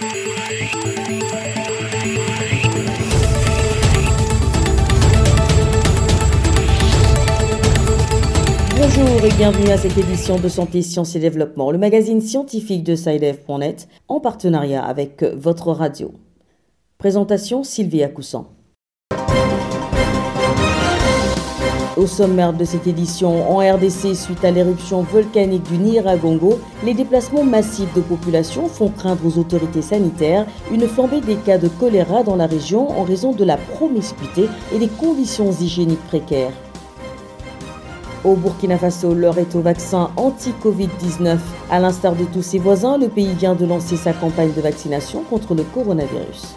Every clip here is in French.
Bonjour et bienvenue à cette édition de Santé, Sciences et Développement, le magazine scientifique de SciDev.net en partenariat avec votre radio. Présentation Sylvie Coussan. Au sommaire de cette édition, en RDC, suite à l'éruption volcanique du Niragongo, les déplacements massifs de population font craindre aux autorités sanitaires une flambée des cas de choléra dans la région en raison de la promiscuité et des conditions hygiéniques précaires. Au Burkina Faso, l'heure est au vaccin anti-Covid-19. À l'instar de tous ses voisins, le pays vient de lancer sa campagne de vaccination contre le coronavirus.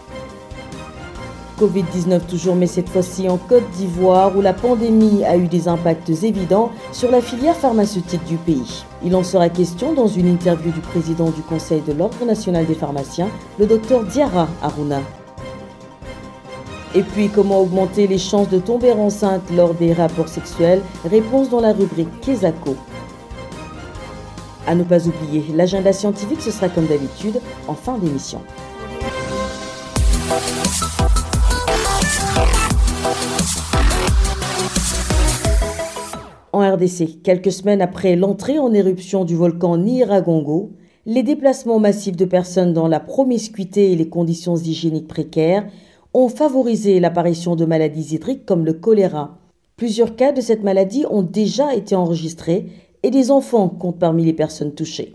Covid-19 toujours, mais cette fois-ci en Côte d'Ivoire, où la pandémie a eu des impacts évidents sur la filière pharmaceutique du pays. Il en sera question dans une interview du président du Conseil de l'Ordre national des pharmaciens, le docteur Diara Aruna. Et puis, comment augmenter les chances de tomber enceinte lors des rapports sexuels? Réponse dans la rubrique Kesako. À ne pas oublier, l'agenda scientifique, ce sera comme d'habitude en fin d'émission. Quelques semaines après l'entrée en éruption du volcan Niragongo, les déplacements massifs de personnes dans la promiscuité et les conditions hygiéniques précaires ont favorisé l'apparition de maladies hydriques comme le choléra. Plusieurs cas de cette maladie ont déjà été enregistrés et des enfants comptent parmi les personnes touchées.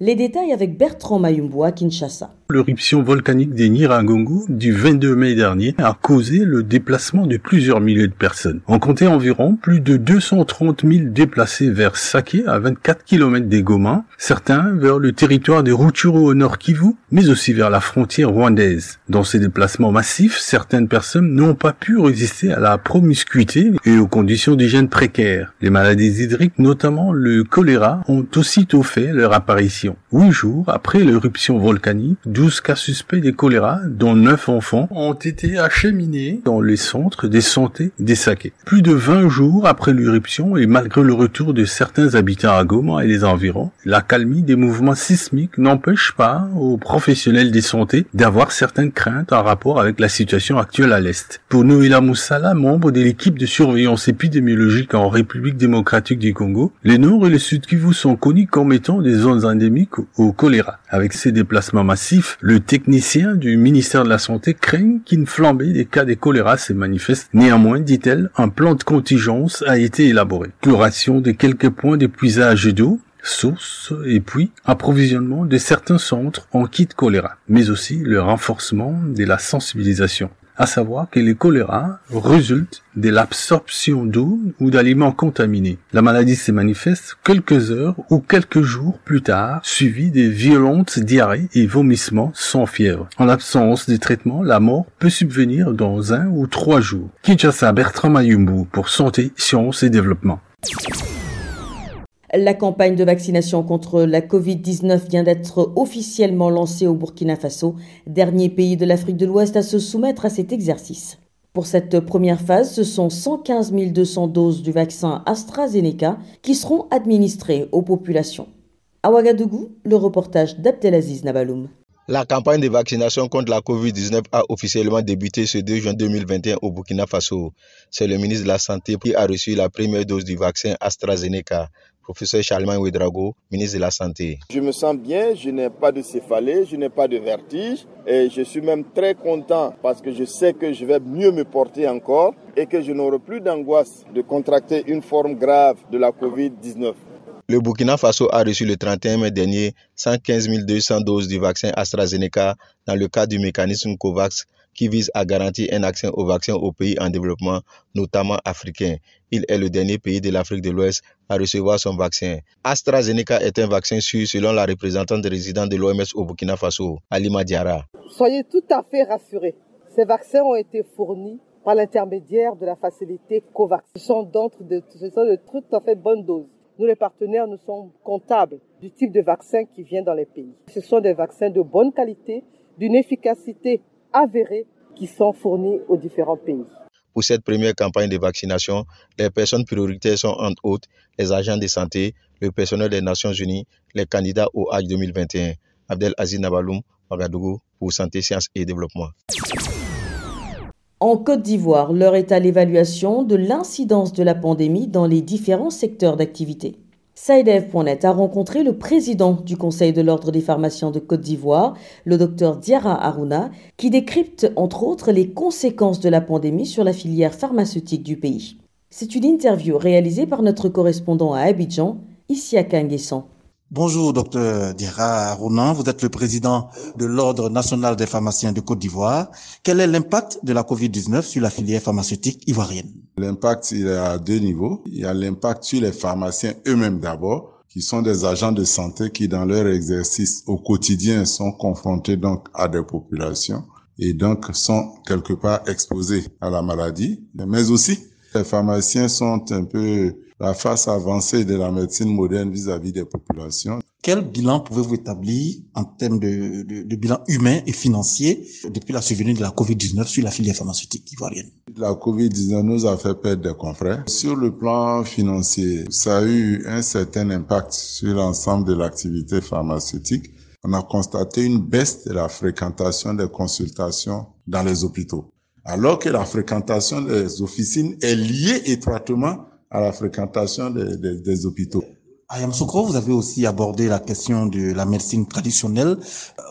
Les détails avec Bertrand Mayumbo à Kinshasa. L'éruption volcanique des Niragongo du 22 mai dernier a causé le déplacement de plusieurs milliers de personnes. On comptait environ plus de 230 000 déplacés vers Saké à 24 km des Goma, certains vers le territoire de Rutshuru au nord Kivu, mais aussi vers la frontière rwandaise. Dans ces déplacements massifs, certaines personnes n'ont pas pu résister à la promiscuité et aux conditions d'hygiène précaires. Les maladies hydriques, notamment le choléra, ont aussitôt fait leur apparition. Huit jours après l'éruption volcanique, 12 cas suspects de choléra, dont 9 enfants, ont été acheminés dans les centres de santé des Saké. Plus de 20 jours après l'éruption et malgré le retour de certains habitants à Goma et les environs, la calmie des mouvements sismiques n'empêche pas aux professionnels de santé d'avoir certaines craintes en rapport avec la situation actuelle à l'Est. Pour Noïla Moussala, membre de l'équipe de surveillance épidémiologique en République démocratique du Congo, les Nord et le Sud Kivu sont connus comme étant des zones endémiques au choléra. Avec ces déplacements massifs, le technicien du ministère de la Santé craint qu'une flambée des cas de choléra se manifeste. Néanmoins, dit-elle, un plan de contingence a été élaboré. Chloration de quelques points d'épuisage d'eau, sources et puis approvisionnement de certains centres en kit choléra, mais aussi le renforcement de la sensibilisation à savoir que le choléra résulte de l'absorption d'eau ou d'aliments contaminés. La maladie se manifeste quelques heures ou quelques jours plus tard, suivi de violentes diarrhées et vomissements sans fièvre. En l'absence de traitement, la mort peut subvenir dans un ou trois jours. Kinshasa Bertrand Mayumbu pour Santé, Sciences et Développement. La campagne de vaccination contre la Covid-19 vient d'être officiellement lancée au Burkina Faso, dernier pays de l'Afrique de l'Ouest à se soumettre à cet exercice. Pour cette première phase, ce sont 115 200 doses du vaccin AstraZeneca qui seront administrées aux populations. À Ouagadougou, le reportage d'Abdelaziz Nabaloum. La campagne de vaccination contre la COVID-19 a officiellement débuté ce 2 juin 2021 au Burkina Faso. C'est le ministre de la Santé qui a reçu la première dose du vaccin AstraZeneca professeur Charlemagne Ouedrago, ministre de la Santé. Je me sens bien, je n'ai pas de céphalée, je n'ai pas de vertige et je suis même très content parce que je sais que je vais mieux me porter encore et que je n'aurai plus d'angoisse de contracter une forme grave de la COVID-19. Le Burkina Faso a reçu le 31 mai dernier 115 200 doses du vaccin AstraZeneca dans le cadre du mécanisme COVAX qui vise à garantir un accès au vaccin aux pays en développement, notamment africains. Il est le dernier pays de l'Afrique de l'Ouest à recevoir son vaccin. AstraZeneca est un vaccin sûr selon la représentante résidente de l'OMS au Burkina Faso, Alima Diara. Soyez tout à fait rassurés. Ces vaccins ont été fournis par l'intermédiaire de la facilité COVAX. Ce sont donc de, ce sont de tout à fait bonnes doses. Nous, les partenaires, nous sommes comptables du type de vaccin qui vient dans les pays. Ce sont des vaccins de bonne qualité, d'une efficacité avérés qui sont fournis aux différents pays. Pour cette première campagne de vaccination, les personnes prioritaires sont entre autres les agents de santé, le personnel des Nations Unies, les candidats au H 2021. Abdel Aziz Nabaloum, Ouagadougou, pour Santé, Sciences et Développement. En Côte d'Ivoire, l'heure est à l'évaluation de l'incidence de la pandémie dans les différents secteurs d'activité. Saïdev.net a rencontré le président du Conseil de l'Ordre des pharmaciens de Côte d'Ivoire, le docteur Diara Aruna, qui décrypte entre autres les conséquences de la pandémie sur la filière pharmaceutique du pays. C'est une interview réalisée par notre correspondant à Abidjan, ici à Kanguessan. Bonjour, docteur Dira Ronan. Vous êtes le président de l'Ordre national des pharmaciens de Côte d'Ivoire. Quel est l'impact de la COVID-19 sur la filière pharmaceutique ivoirienne? L'impact, il est à deux niveaux. Il y a l'impact sur les pharmaciens eux-mêmes d'abord, qui sont des agents de santé qui, dans leur exercice au quotidien, sont confrontés donc à des populations et donc sont quelque part exposés à la maladie. Mais aussi, les pharmaciens sont un peu la face avancée de la médecine moderne vis-à-vis des populations. Quel bilan pouvez-vous établir en termes de, de, bilan humain et financier depuis la survenue de la COVID-19 sur la filière pharmaceutique ivoirienne? La COVID-19 nous a fait perdre des confrères. Sur le plan financier, ça a eu un certain impact sur l'ensemble de l'activité pharmaceutique. On a constaté une baisse de la fréquentation des consultations dans les hôpitaux. Alors que la fréquentation des officines est liée étroitement à la fréquentation des, des, des hôpitaux. Ayam Sokro, vous avez aussi abordé la question de la médecine traditionnelle.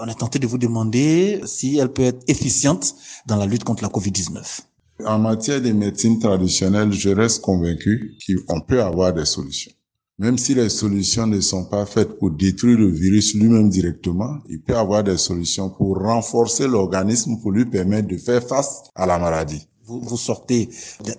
On a tenté de vous demander si elle peut être efficiente dans la lutte contre la COVID-19. En matière de médecine traditionnelle, je reste convaincu qu'on peut avoir des solutions. Même si les solutions ne sont pas faites pour détruire le virus lui-même directement, il peut y avoir des solutions pour renforcer l'organisme pour lui permettre de faire face à la maladie. Vous, vous sortez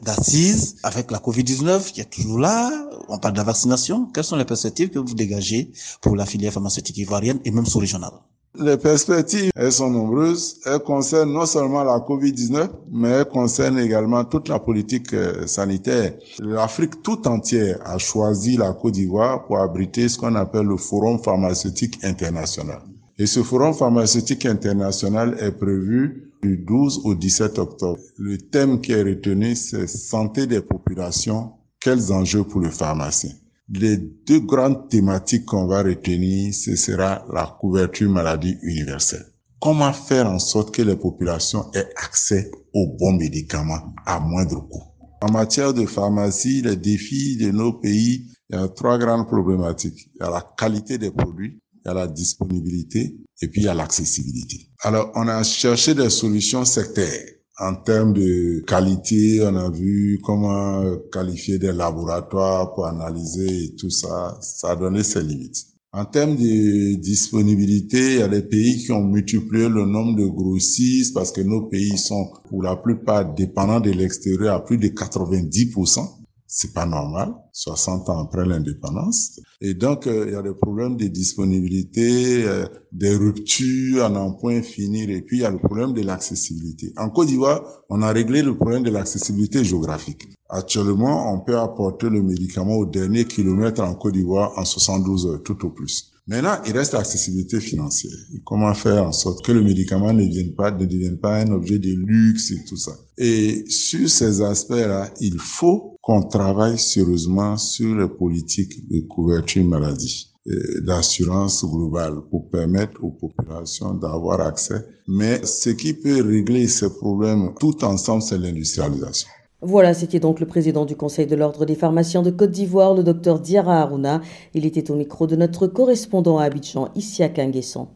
d'assises avec la Covid-19 qui est toujours là. On parle de la vaccination. Quelles sont les perspectives que vous dégagez pour la filière pharmaceutique ivoirienne et même sous-régionale? Les perspectives, elles sont nombreuses. Elles concernent non seulement la COVID-19, mais elles concernent également toute la politique euh, sanitaire. L'Afrique tout entière a choisi la Côte d'Ivoire pour abriter ce qu'on appelle le Forum pharmaceutique international. Et ce Forum pharmaceutique international est prévu du 12 au 17 octobre. Le thème qui est retenu, c'est santé des populations, quels enjeux pour le pharmacien? Les deux grandes thématiques qu'on va retenir, ce sera la couverture maladie universelle. Comment faire en sorte que les populations aient accès aux bons médicaments à moindre coût? En matière de pharmacie, les défis de nos pays, il y a trois grandes problématiques. Il y a la qualité des produits, il y a la disponibilité et puis il y a l'accessibilité. Alors, on a cherché des solutions sectaires. En termes de qualité, on a vu comment qualifier des laboratoires pour analyser et tout ça. Ça a donné ses limites. En termes de disponibilité, il y a des pays qui ont multiplié le nombre de grossistes parce que nos pays sont pour la plupart dépendants de l'extérieur à plus de 90% c'est pas normal, 60 ans après l'indépendance. Et donc, euh, il y a des problèmes de disponibilité, euh, des ruptures à n'en point finir, et puis il y a le problème de l'accessibilité. En Côte d'Ivoire, on a réglé le problème de l'accessibilité géographique. Actuellement, on peut apporter le médicament au dernier kilomètre en Côte d'Ivoire en 72 heures, tout au plus. Maintenant, il reste l'accessibilité financière. Comment faire en sorte que le médicament ne devienne pas, ne devienne pas un objet de luxe et tout ça. Et sur ces aspects-là, il faut qu'on travaille sérieusement sur les politiques de couverture maladie d'assurance globale pour permettre aux populations d'avoir accès. Mais ce qui peut régler ces problèmes tout ensemble, c'est l'industrialisation. Voilà, c'était donc le président du Conseil de l'Ordre des pharmaciens de Côte d'Ivoire, le docteur Diara Aruna. Il était au micro de notre correspondant à Abidjan, ici à Kanguessan.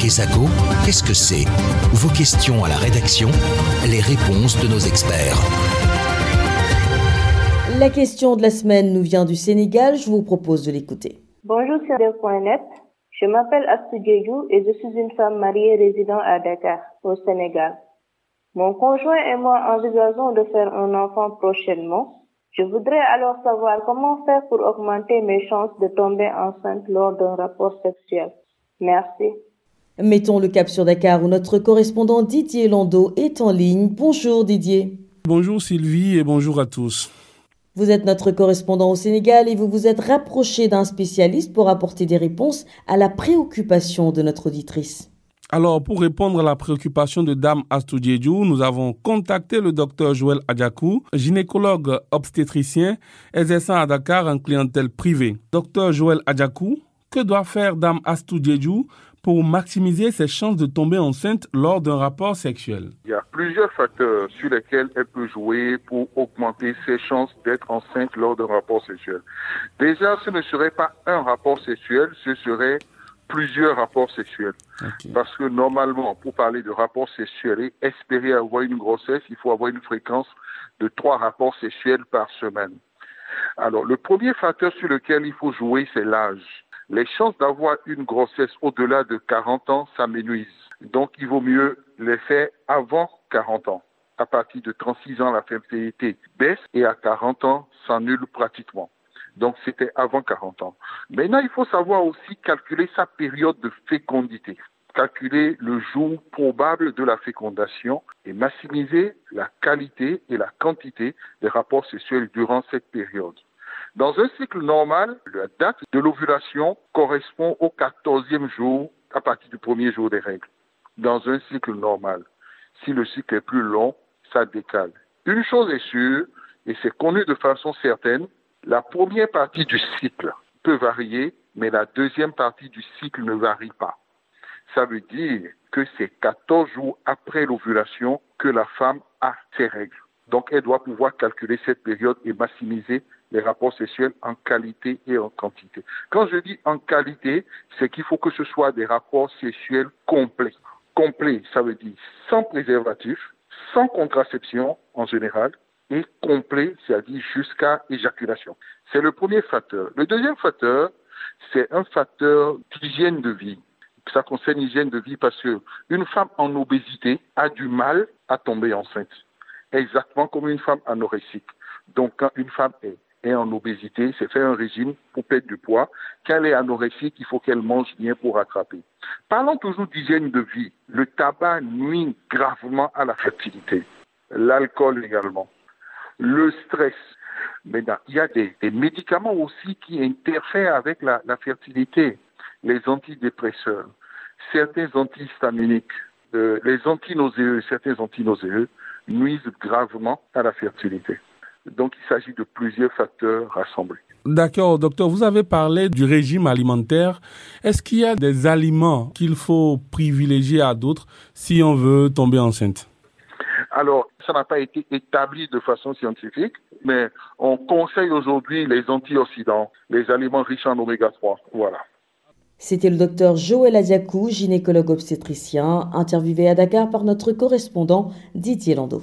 Kesako, qu'est-ce que c'est? Vos questions à la rédaction, les réponses de nos experts. La question de la semaine nous vient du Sénégal, je vous propose de l'écouter. Bonjour sur .net. Je m'appelle Astou et je suis une femme mariée résidant à Dakar, au Sénégal. Mon conjoint et moi envisageons de faire un enfant prochainement. Je voudrais alors savoir comment faire pour augmenter mes chances de tomber enceinte lors d'un rapport sexuel. Merci. Mettons le cap sur Dakar où notre correspondant Didier Lando est en ligne. Bonjour Didier. Bonjour Sylvie et bonjour à tous. Vous êtes notre correspondant au Sénégal et vous vous êtes rapproché d'un spécialiste pour apporter des réponses à la préoccupation de notre auditrice. Alors, pour répondre à la préoccupation de Dame Astudieju, nous avons contacté le docteur Joël Adjakou, gynécologue obstétricien exerçant à Dakar en clientèle privée. Docteur Joël Adjakou, que doit faire Dame Astudieju pour maximiser ses chances de tomber enceinte lors d'un rapport sexuel Il y a plusieurs facteurs sur lesquels elle peut jouer pour augmenter ses chances d'être enceinte lors d'un rapport sexuel. Déjà, ce ne serait pas un rapport sexuel, ce serait plusieurs rapports sexuels. Parce que normalement, pour parler de rapport sexuel et espérer avoir une grossesse, il faut avoir une fréquence de trois rapports sexuels par semaine. Alors, le premier facteur sur lequel il faut jouer, c'est l'âge. Les chances d'avoir une grossesse au-delà de 40 ans s'amenuisent. Donc, il vaut mieux les faire avant 40 ans. À partir de 36 ans, la fertilité baisse et à 40 ans, s'annule pratiquement. Donc c'était avant 40 ans. Maintenant, il faut savoir aussi calculer sa période de fécondité, calculer le jour probable de la fécondation et maximiser la qualité et la quantité des rapports sexuels durant cette période. Dans un cycle normal, la date de l'ovulation correspond au 14e jour à partir du premier jour des règles. Dans un cycle normal, si le cycle est plus long, ça décale. Une chose est sûre, et c'est connu de façon certaine, la première partie du cycle peut varier, mais la deuxième partie du cycle ne varie pas. Ça veut dire que c'est 14 jours après l'ovulation que la femme a ses règles. Donc, elle doit pouvoir calculer cette période et maximiser les rapports sexuels en qualité et en quantité. Quand je dis en qualité, c'est qu'il faut que ce soit des rapports sexuels complets. Complets, ça veut dire sans préservatif, sans contraception en général, et complet, c'est-à-dire jusqu'à éjaculation. C'est le premier facteur. Le deuxième facteur, c'est un facteur d'hygiène de vie. Ça concerne l'hygiène de vie parce que une femme en obésité a du mal à tomber enceinte, exactement comme une femme anorexique. Donc, quand une femme est, est en obésité, c'est faire un régime pour perdre du poids. Quand elle est anorexique, il faut qu'elle mange bien pour rattraper. Parlons toujours d'hygiène de vie. Le tabac nuit gravement à la fertilité. L'alcool également le stress. Maintenant, il y a des, médicaments aussi qui interfèrent avec la, fertilité. Les antidépresseurs, certains antihistaminiques, euh, les antinoséeux, certains antinoséeux nuisent gravement à la fertilité. Donc, il s'agit de plusieurs facteurs rassemblés. D'accord, docteur, vous avez parlé du régime alimentaire. Est-ce qu'il y a des aliments qu'il faut privilégier à d'autres si on veut tomber enceinte? Alors, ça n'a pas été établi de façon scientifique, mais on conseille aujourd'hui les antioxydants, les aliments riches en oméga 3. Voilà. C'était le docteur Joël Adiakou, gynécologue obstétricien, interviewé à Dakar par notre correspondant Didier Landau.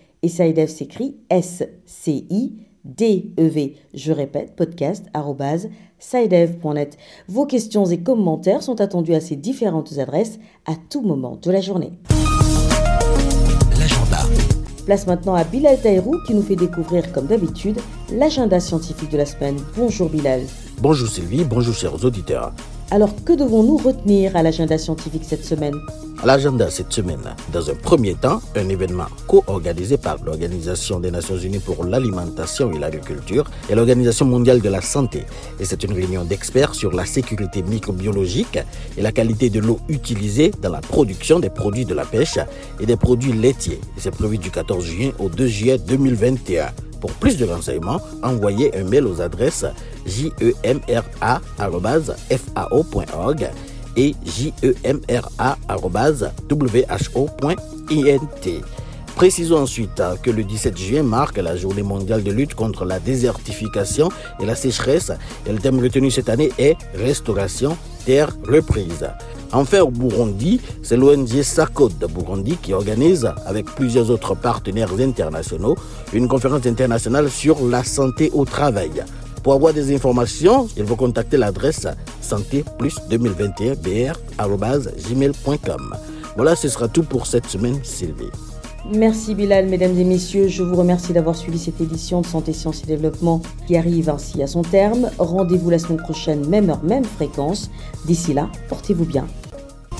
et SciDev s'écrit S-C-I-D-E-V. Je répète, podcast Vos questions et commentaires sont attendus à ces différentes adresses à tout moment de la journée. L'agenda. Place maintenant à Bilal Taïrou qui nous fait découvrir, comme d'habitude, l'agenda scientifique de la semaine. Bonjour Bilal. Bonjour Sylvie, bonjour chers auditeurs. Alors que devons-nous retenir à l'agenda scientifique cette semaine? L'agenda cette semaine, dans un premier temps, un événement co-organisé par l'Organisation des Nations Unies pour l'alimentation et l'agriculture et l'Organisation mondiale de la santé. Et c'est une réunion d'experts sur la sécurité microbiologique et la qualité de l'eau utilisée dans la production des produits de la pêche et des produits laitiers. c'est prévu du 14 juin au 2 juillet 2021. Pour plus de renseignements, envoyez un mail aux adresses jemra.fao.org et jemra.who.int. Précisons ensuite que le 17 juin marque la journée mondiale de lutte contre la désertification et la sécheresse et le thème retenu cette année est Restauration Terre Reprise. Enfin, au Burundi, c'est l'ONG SACOD de Burundi qui organise, avec plusieurs autres partenaires internationaux, une conférence internationale sur la santé au travail. Pour avoir des informations, il faut contacter l'adresse santé plus 2021 br.gmail.com. Voilà, ce sera tout pour cette semaine, Sylvie. Merci Bilal, mesdames et messieurs. Je vous remercie d'avoir suivi cette édition de Santé, Sciences et Développement qui arrive ainsi à son terme. Rendez-vous la semaine prochaine, même heure, même fréquence. D'ici là, portez-vous bien.